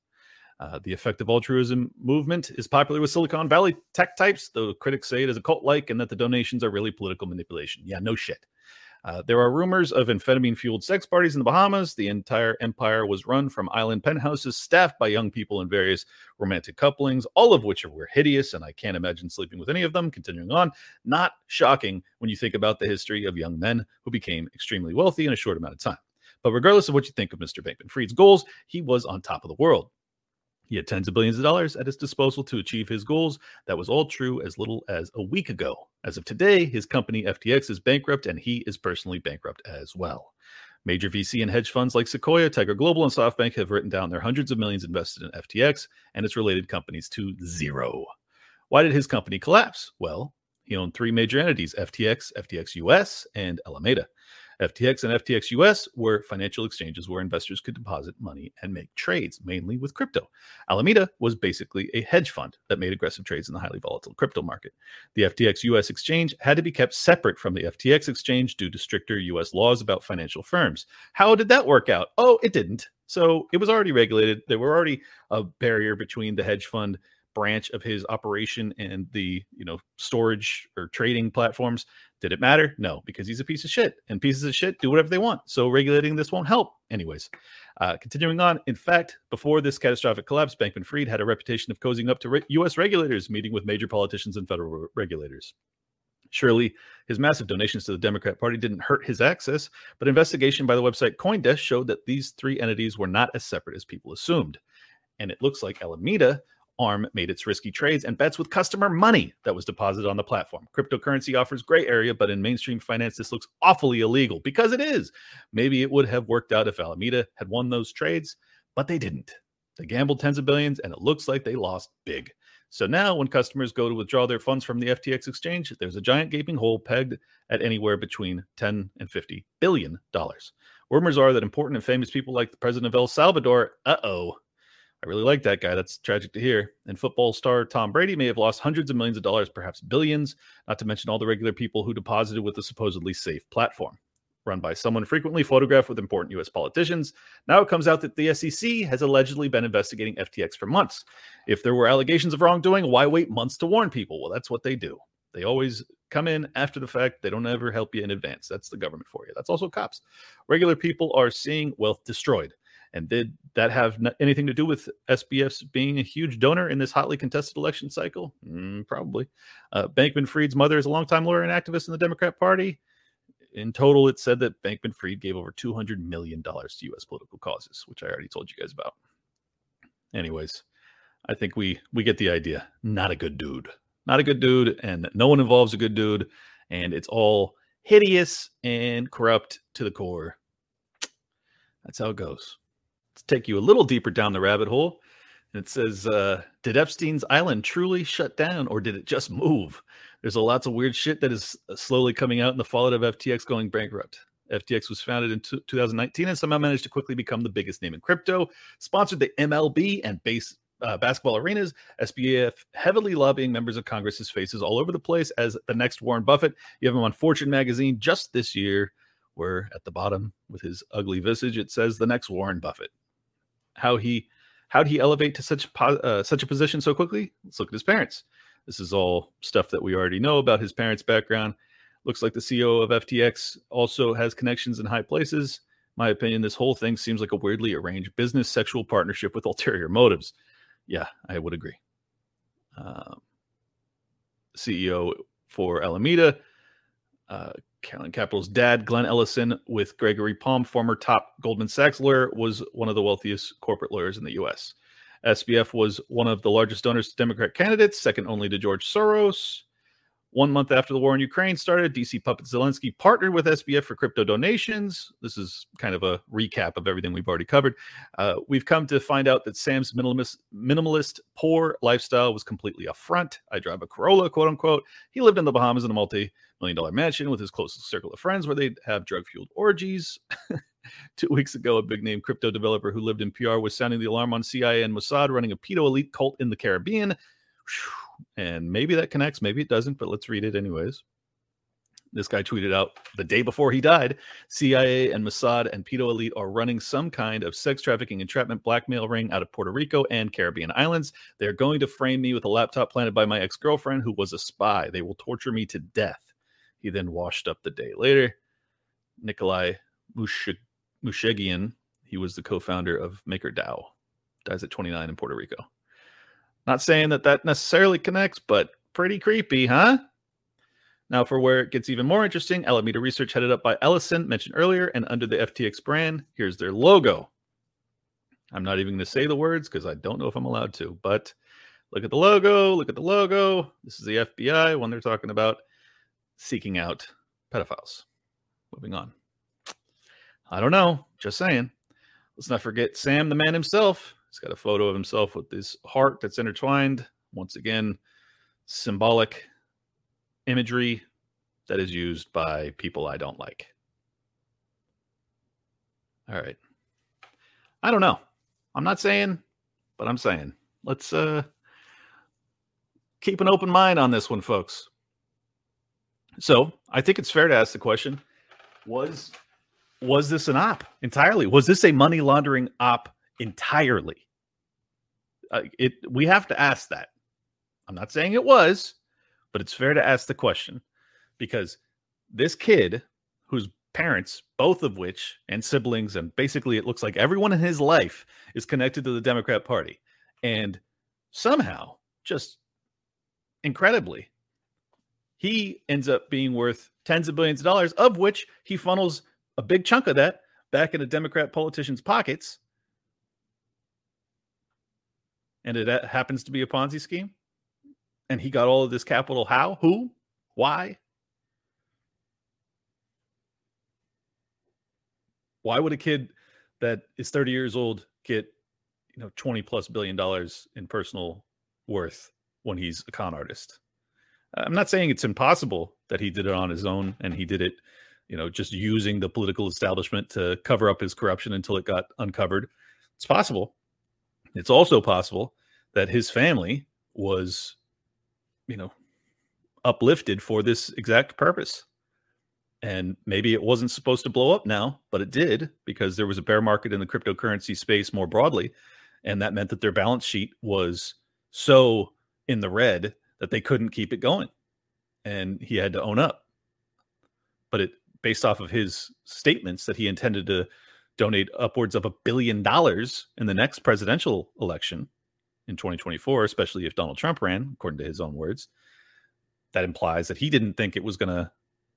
Uh, the effective altruism movement is popular with Silicon Valley tech types, though critics say it is a cult like and that the donations are really political manipulation. Yeah, no shit. Uh, there are rumors of amphetamine fueled sex parties in the Bahamas. The entire empire was run from island penthouses staffed by young people in various romantic couplings, all of which were hideous, and I can't imagine sleeping with any of them. Continuing on, not shocking when you think about the history of young men who became extremely wealthy in a short amount of time. But regardless of what you think of Mr. Bankman Fried's goals, he was on top of the world. He had tens of billions of dollars at his disposal to achieve his goals. That was all true as little as a week ago. As of today, his company FTX is bankrupt and he is personally bankrupt as well. Major VC and hedge funds like Sequoia, Tiger Global, and SoftBank have written down their hundreds of millions invested in FTX and its related companies to zero. Why did his company collapse? Well, he owned three major entities FTX, FTX US, and Alameda. FTX and FTX US were financial exchanges where investors could deposit money and make trades, mainly with crypto. Alameda was basically a hedge fund that made aggressive trades in the highly volatile crypto market. The FTX US exchange had to be kept separate from the FTX exchange due to stricter US laws about financial firms. How did that work out? Oh, it didn't. So it was already regulated. There were already a barrier between the hedge fund branch of his operation and the you know storage or trading platforms did it matter? No because he's a piece of shit and pieces of shit do whatever they want so regulating this won't help. Anyways uh, continuing on in fact before this catastrophic collapse bankman fried had a reputation of cozying up to re- us regulators meeting with major politicians and federal re- regulators. Surely his massive donations to the Democrat Party didn't hurt his access, but investigation by the website Coindesk showed that these three entities were not as separate as people assumed. And it looks like Alameda ARM made its risky trades and bets with customer money that was deposited on the platform. Cryptocurrency offers gray area, but in mainstream finance, this looks awfully illegal because it is. Maybe it would have worked out if Alameda had won those trades, but they didn't. They gambled tens of billions, and it looks like they lost big. So now, when customers go to withdraw their funds from the FTX exchange, there's a giant gaping hole pegged at anywhere between 10 and 50 billion dollars. Rumors are that important and famous people like the president of El Salvador, uh oh, I really like that guy. That's tragic to hear. And football star Tom Brady may have lost hundreds of millions of dollars, perhaps billions, not to mention all the regular people who deposited with the supposedly safe platform. run by someone frequently photographed with important US politicians. Now it comes out that the SEC has allegedly been investigating FTX for months. If there were allegations of wrongdoing, why wait months to warn people? Well, that's what they do. They always come in after the fact. They don't ever help you in advance. That's the government for you. That's also cops. Regular people are seeing wealth destroyed. And did that have anything to do with SBF's being a huge donor in this hotly contested election cycle? Mm, probably. Uh, Bankman Fried's mother is a longtime lawyer and activist in the Democrat Party in total, it said that Bankman Fried gave over $200 million to U.S. political causes, which I already told you guys about. Anyways, I think we we get the idea. Not a good dude. Not a good dude, and no one involves a good dude, and it's all hideous and corrupt to the core. That's how it goes. Take you a little deeper down the rabbit hole. And it says, uh, Did Epstein's island truly shut down or did it just move? There's a lots of weird shit that is uh, slowly coming out in the fallout of FTX going bankrupt. FTX was founded in 2019 and somehow managed to quickly become the biggest name in crypto. Sponsored the MLB and base uh, basketball arenas. SBF heavily lobbying members of Congress's faces all over the place as the next Warren Buffett. You have him on Fortune magazine just this year, where at the bottom with his ugly visage it says the next Warren Buffett. How he how did he elevate to such uh, such a position so quickly? Let's look at his parents. This is all stuff that we already know about his parents' background. Looks like the CEO of FTX also has connections in high places. My opinion, this whole thing seems like a weirdly arranged business sexual partnership with ulterior motives. Yeah, I would agree. Um, CEO for Alameda, uh, Carolyn Capital's dad, Glenn Ellison, with Gregory Palm, former top Goldman Sachs lawyer, was one of the wealthiest corporate lawyers in the U.S. SBF was one of the largest donors to Democrat candidates, second only to George Soros. One month after the war in Ukraine started, DC puppet Zelensky partnered with SBF for crypto donations. This is kind of a recap of everything we've already covered. Uh, we've come to find out that Sam's minimalist, minimalist, poor lifestyle was completely a front. I drive a Corolla, quote unquote. He lived in the Bahamas in a multi million dollar mansion with his closest circle of friends where they'd have drug fueled orgies. Two weeks ago, a big name crypto developer who lived in PR was sounding the alarm on CIA and Mossad running a pedo elite cult in the Caribbean. And maybe that connects, maybe it doesn't, but let's read it anyways. This guy tweeted out the day before he died CIA and Mossad and pedo elite are running some kind of sex trafficking, entrapment, blackmail ring out of Puerto Rico and Caribbean islands. They're going to frame me with a laptop planted by my ex girlfriend who was a spy. They will torture me to death. He then washed up the day later. Nikolai Mushegian, he was the co founder of MakerDAO, dies at 29 in Puerto Rico. Not saying that that necessarily connects, but pretty creepy, huh? Now, for where it gets even more interesting, Alameda Research, headed up by Ellison, mentioned earlier, and under the FTX brand, here's their logo. I'm not even going to say the words because I don't know if I'm allowed to, but look at the logo. Look at the logo. This is the FBI one they're talking about seeking out pedophiles. Moving on. I don't know. Just saying. Let's not forget Sam, the man himself. He's got a photo of himself with this heart that's intertwined. Once again, symbolic imagery that is used by people I don't like. All right. I don't know. I'm not saying, but I'm saying. Let's uh keep an open mind on this one, folks. So, I think it's fair to ask the question, was was this an op entirely? Was this a money laundering op entirely? Uh, it we have to ask that. I'm not saying it was, but it's fair to ask the question because this kid whose parents, both of which and siblings, and basically it looks like everyone in his life is connected to the Democrat Party, and somehow, just incredibly, he ends up being worth tens of billions of dollars, of which he funnels a big chunk of that back into Democrat politicians' pockets. And it happens to be a Ponzi scheme. And he got all of this capital. How? Who? Why? Why would a kid that is 30 years old get, you know, 20 plus billion dollars in personal worth when he's a con artist? I'm not saying it's impossible that he did it on his own and he did it you know, just using the political establishment to cover up his corruption until it got uncovered. It's possible. It's also possible that his family was, you know, uplifted for this exact purpose. And maybe it wasn't supposed to blow up now, but it did because there was a bear market in the cryptocurrency space more broadly. And that meant that their balance sheet was so in the red that they couldn't keep it going. And he had to own up. But it based off of his statements that he intended to donate upwards of a billion dollars in the next presidential election in 2024, especially if Donald Trump ran, according to his own words, that implies that he didn't think it was going to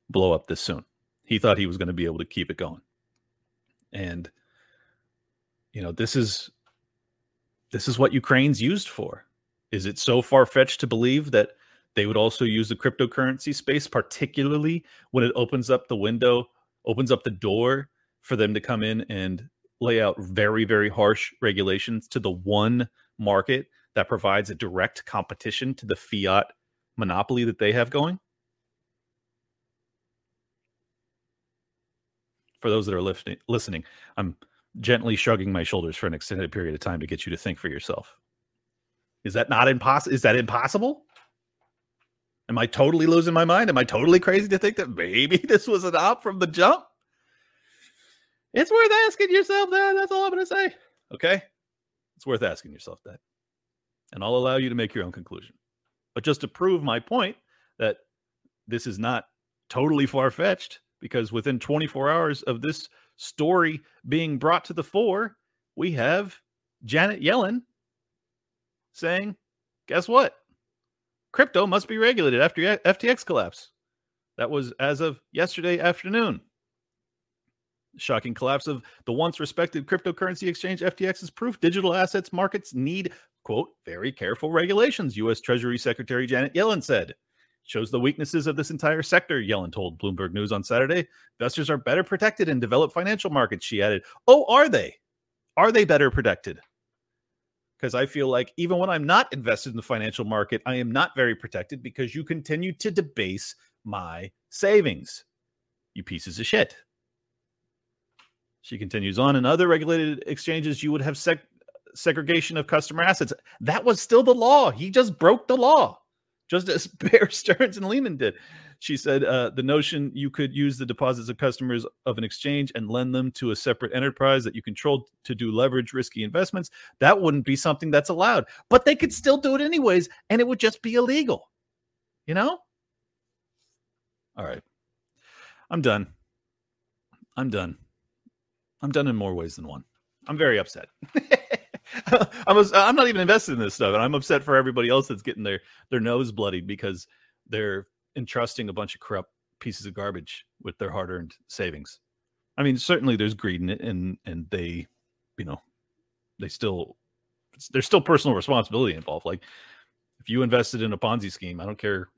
blow up this soon. He thought he was going to be able to keep it going. And you know, this is this is what Ukraine's used for. Is it so far fetched to believe that they would also use the cryptocurrency space, particularly when it opens up the window, opens up the door for them to come in and lay out very, very harsh regulations to the one market that provides a direct competition to the fiat monopoly that they have going? For those that are listening, listening, I'm gently shrugging my shoulders for an extended period of time to get you to think for yourself. Is that not impossible? Is that impossible? Am I totally losing my mind? Am I totally crazy to think that maybe this was an op from the jump? It's worth asking yourself that. That's all I'm going to say. Okay? It's worth asking yourself that. And I'll allow you to make your own conclusion. But just to prove my point that this is not totally far fetched, because within 24 hours of this story being brought to the fore, we have Janet Yellen saying, guess what? Crypto must be regulated after FTX collapse. That was as of yesterday afternoon. Shocking collapse of the once respected cryptocurrency exchange FTX is proof digital assets markets need, quote, very careful regulations, U.S. Treasury Secretary Janet Yellen said. Shows the weaknesses of this entire sector, Yellen told Bloomberg News on Saturday. Investors are better protected in developed financial markets, she added. Oh, are they? Are they better protected? Because I feel like even when I'm not invested in the financial market, I am not very protected because you continue to debase my savings. You pieces of shit. She continues on. In other regulated exchanges, you would have seg- segregation of customer assets. That was still the law. He just broke the law, just as Bear Stearns and Lehman did. She said uh, the notion you could use the deposits of customers of an exchange and lend them to a separate enterprise that you control to do leverage risky investments, that wouldn't be something that's allowed. But they could still do it anyways, and it would just be illegal. You know? All right. I'm done. I'm done. I'm done in more ways than one. I'm very upset. I'm, I'm not even invested in this stuff, and I'm upset for everybody else that's getting their their nose bloodied because they're entrusting a bunch of corrupt pieces of garbage with their hard-earned savings. I mean, certainly there's greed in it, and and they, you know, they still there's still personal responsibility involved. Like if you invested in a Ponzi scheme, I don't care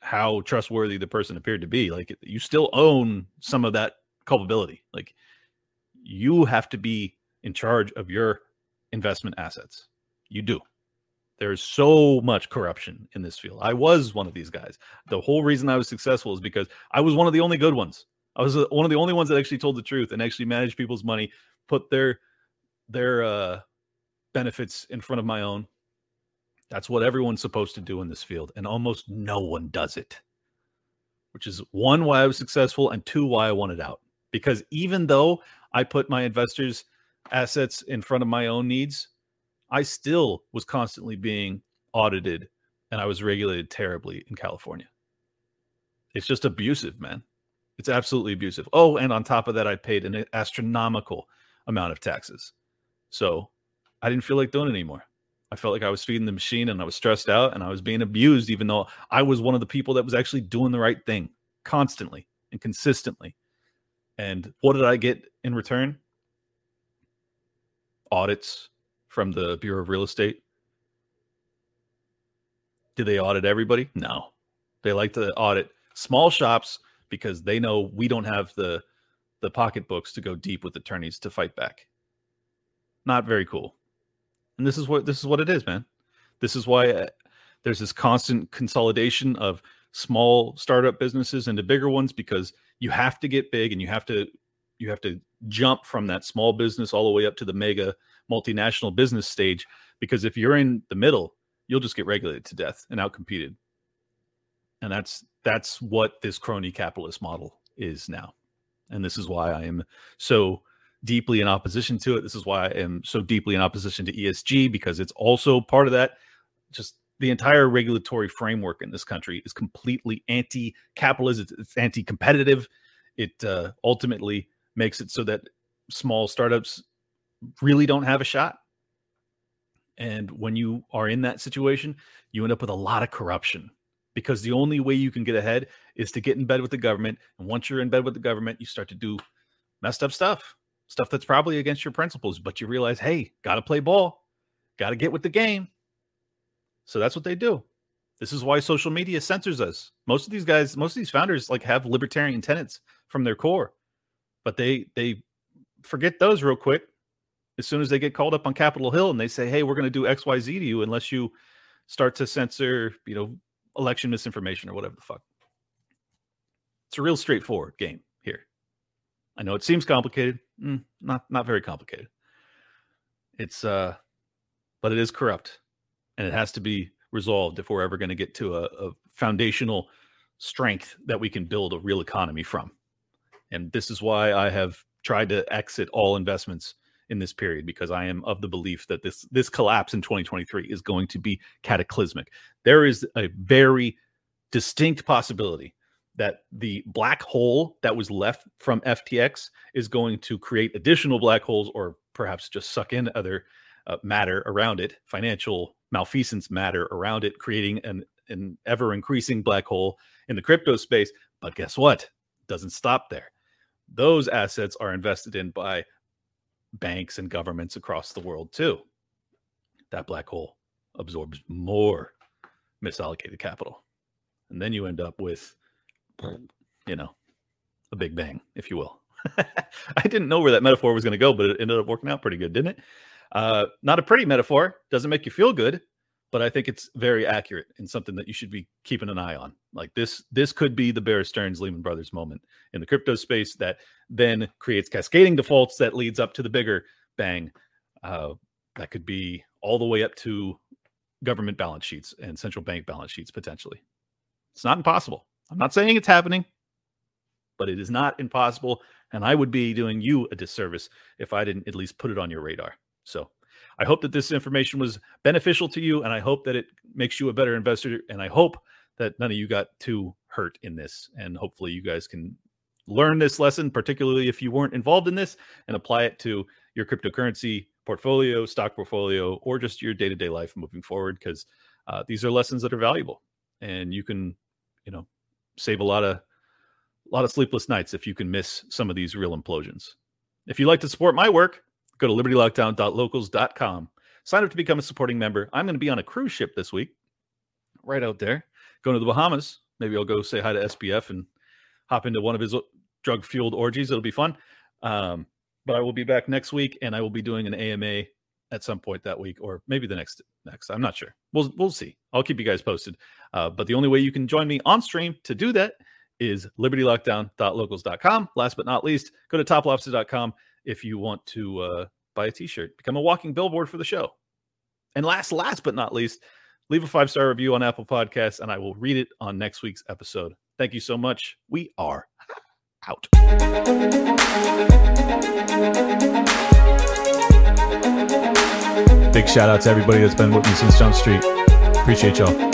how trustworthy the person appeared to be, like you still own some of that culpability. Like you have to be in charge of your investment assets. You do. There's so much corruption in this field. I was one of these guys. The whole reason I was successful is because I was one of the only good ones. I was uh, one of the only ones that actually told the truth and actually managed people's money, put their their uh, benefits in front of my own. That's what everyone's supposed to do in this field, and almost no one does it. Which is one why I was successful, and two why I wanted out. Because even though I put my investors' assets in front of my own needs, I still was constantly being audited and I was regulated terribly in California. It's just abusive, man. It's absolutely abusive. Oh, and on top of that, I paid an astronomical amount of taxes. So I didn't feel like doing it anymore. I felt like I was feeding the machine and I was stressed out and I was being abused, even though I was one of the people that was actually doing the right thing constantly and consistently. And what did I get in return? Audits from the Bureau of Real Estate. Do they audit everybody? No. They like to audit small shops because they know we don't have the the pocketbooks to go deep with attorneys to fight back. Not very cool. And this is what this is what it is, man. This is why uh, there's this constant consolidation of small startup businesses into bigger ones because you have to get big and you have to you have to jump from that small business all the way up to the mega multinational business stage because if you're in the middle you'll just get regulated to death and outcompeted and that's that's what this crony capitalist model is now. And this is why I am so deeply in opposition to it. This is why I am so deeply in opposition to ESG because it's also part of that. Just the entire regulatory framework in this country is completely anti-capitalist. It's, anti-competitive. It uh, ultimately makes it so that small startups really don't have a shot. And when you are in that situation, you end up with a lot of corruption because the only way you can get ahead is to get in bed with the government. And once you're in bed with the government, you start to do messed up stuff, stuff that's probably against your principles, but you realize, hey, got to play ball, got to get with the game. So that's what they do. This is why social media censors us. Most of these guys, most of these founders like have libertarian tenets from their core, but they they forget those real quick as soon as they get called up on Capitol Hill and they say, "Hey, we're going to do X, Y, Z to you unless you start to censor, you know, election misinformation or whatever the fuck." It's a real straightforward game here. I know it seems complicated, mm, not not very complicated. It's uh, but it is corrupt, and it has to be resolved if we're ever going to get to a, a foundational strength that we can build a real economy from. And this is why I have tried to exit all investments in this period because I am of the belief that this this collapse in 2023 is going to be cataclysmic. There is a very distinct possibility that the black hole that was left from FTX is going to create additional black holes or perhaps just suck in other uh, matter around it, financial malfeasance matter around it, creating an, an ever increasing black hole in the crypto space. But guess what? Doesn't stop there. Those assets are invested in by banks and governments across the world too. That black hole absorbs more misallocated capital. And then you end up with, you know, a big bang, if you will. I didn't know where that metaphor was going to go, but it ended up working out pretty good, didn't it? Uh, not a pretty metaphor, doesn't make you feel good, but I think it's very accurate and something that you should be keeping an eye on. Like this, this could be the Bear Stearns Lehman Brothers moment in the crypto space that then creates cascading defaults that leads up to the bigger bang. Uh, that could be all the way up to government balance sheets and central bank balance sheets potentially. It's not impossible. I'm not saying it's happening, but it is not impossible. And I would be doing you a disservice if I didn't at least put it on your radar. So I hope that this information was beneficial to you, and I hope that it makes you a better investor. And I hope that none of you got too hurt in this. And hopefully, you guys can learn this lesson, particularly if you weren't involved in this, and apply it to your cryptocurrency portfolio, stock portfolio, or just your day to day life moving forward. Because uh, these are lessons that are valuable, and you can, you know, save a lot of a lot of sleepless nights if you can miss some of these real implosions. If you'd like to support my work, Go to libertylockdown.locals.com. Sign up to become a supporting member. I'm going to be on a cruise ship this week, right out there, going to the Bahamas. Maybe I'll go say hi to SBF and hop into one of his drug fueled orgies. It'll be fun. Um, but I will be back next week, and I will be doing an AMA at some point that week, or maybe the next next. I'm not sure. We'll we'll see. I'll keep you guys posted. Uh, but the only way you can join me on stream to do that is libertylockdown.locals.com. Last but not least, go to toplobster.com if you want to uh, buy a t-shirt, become a walking billboard for the show. And last, last but not least, leave a five star review on Apple Podcasts, and I will read it on next week's episode. Thank you so much. We are out. Big shout out to everybody that's been with me since Jump Street. Appreciate y'all.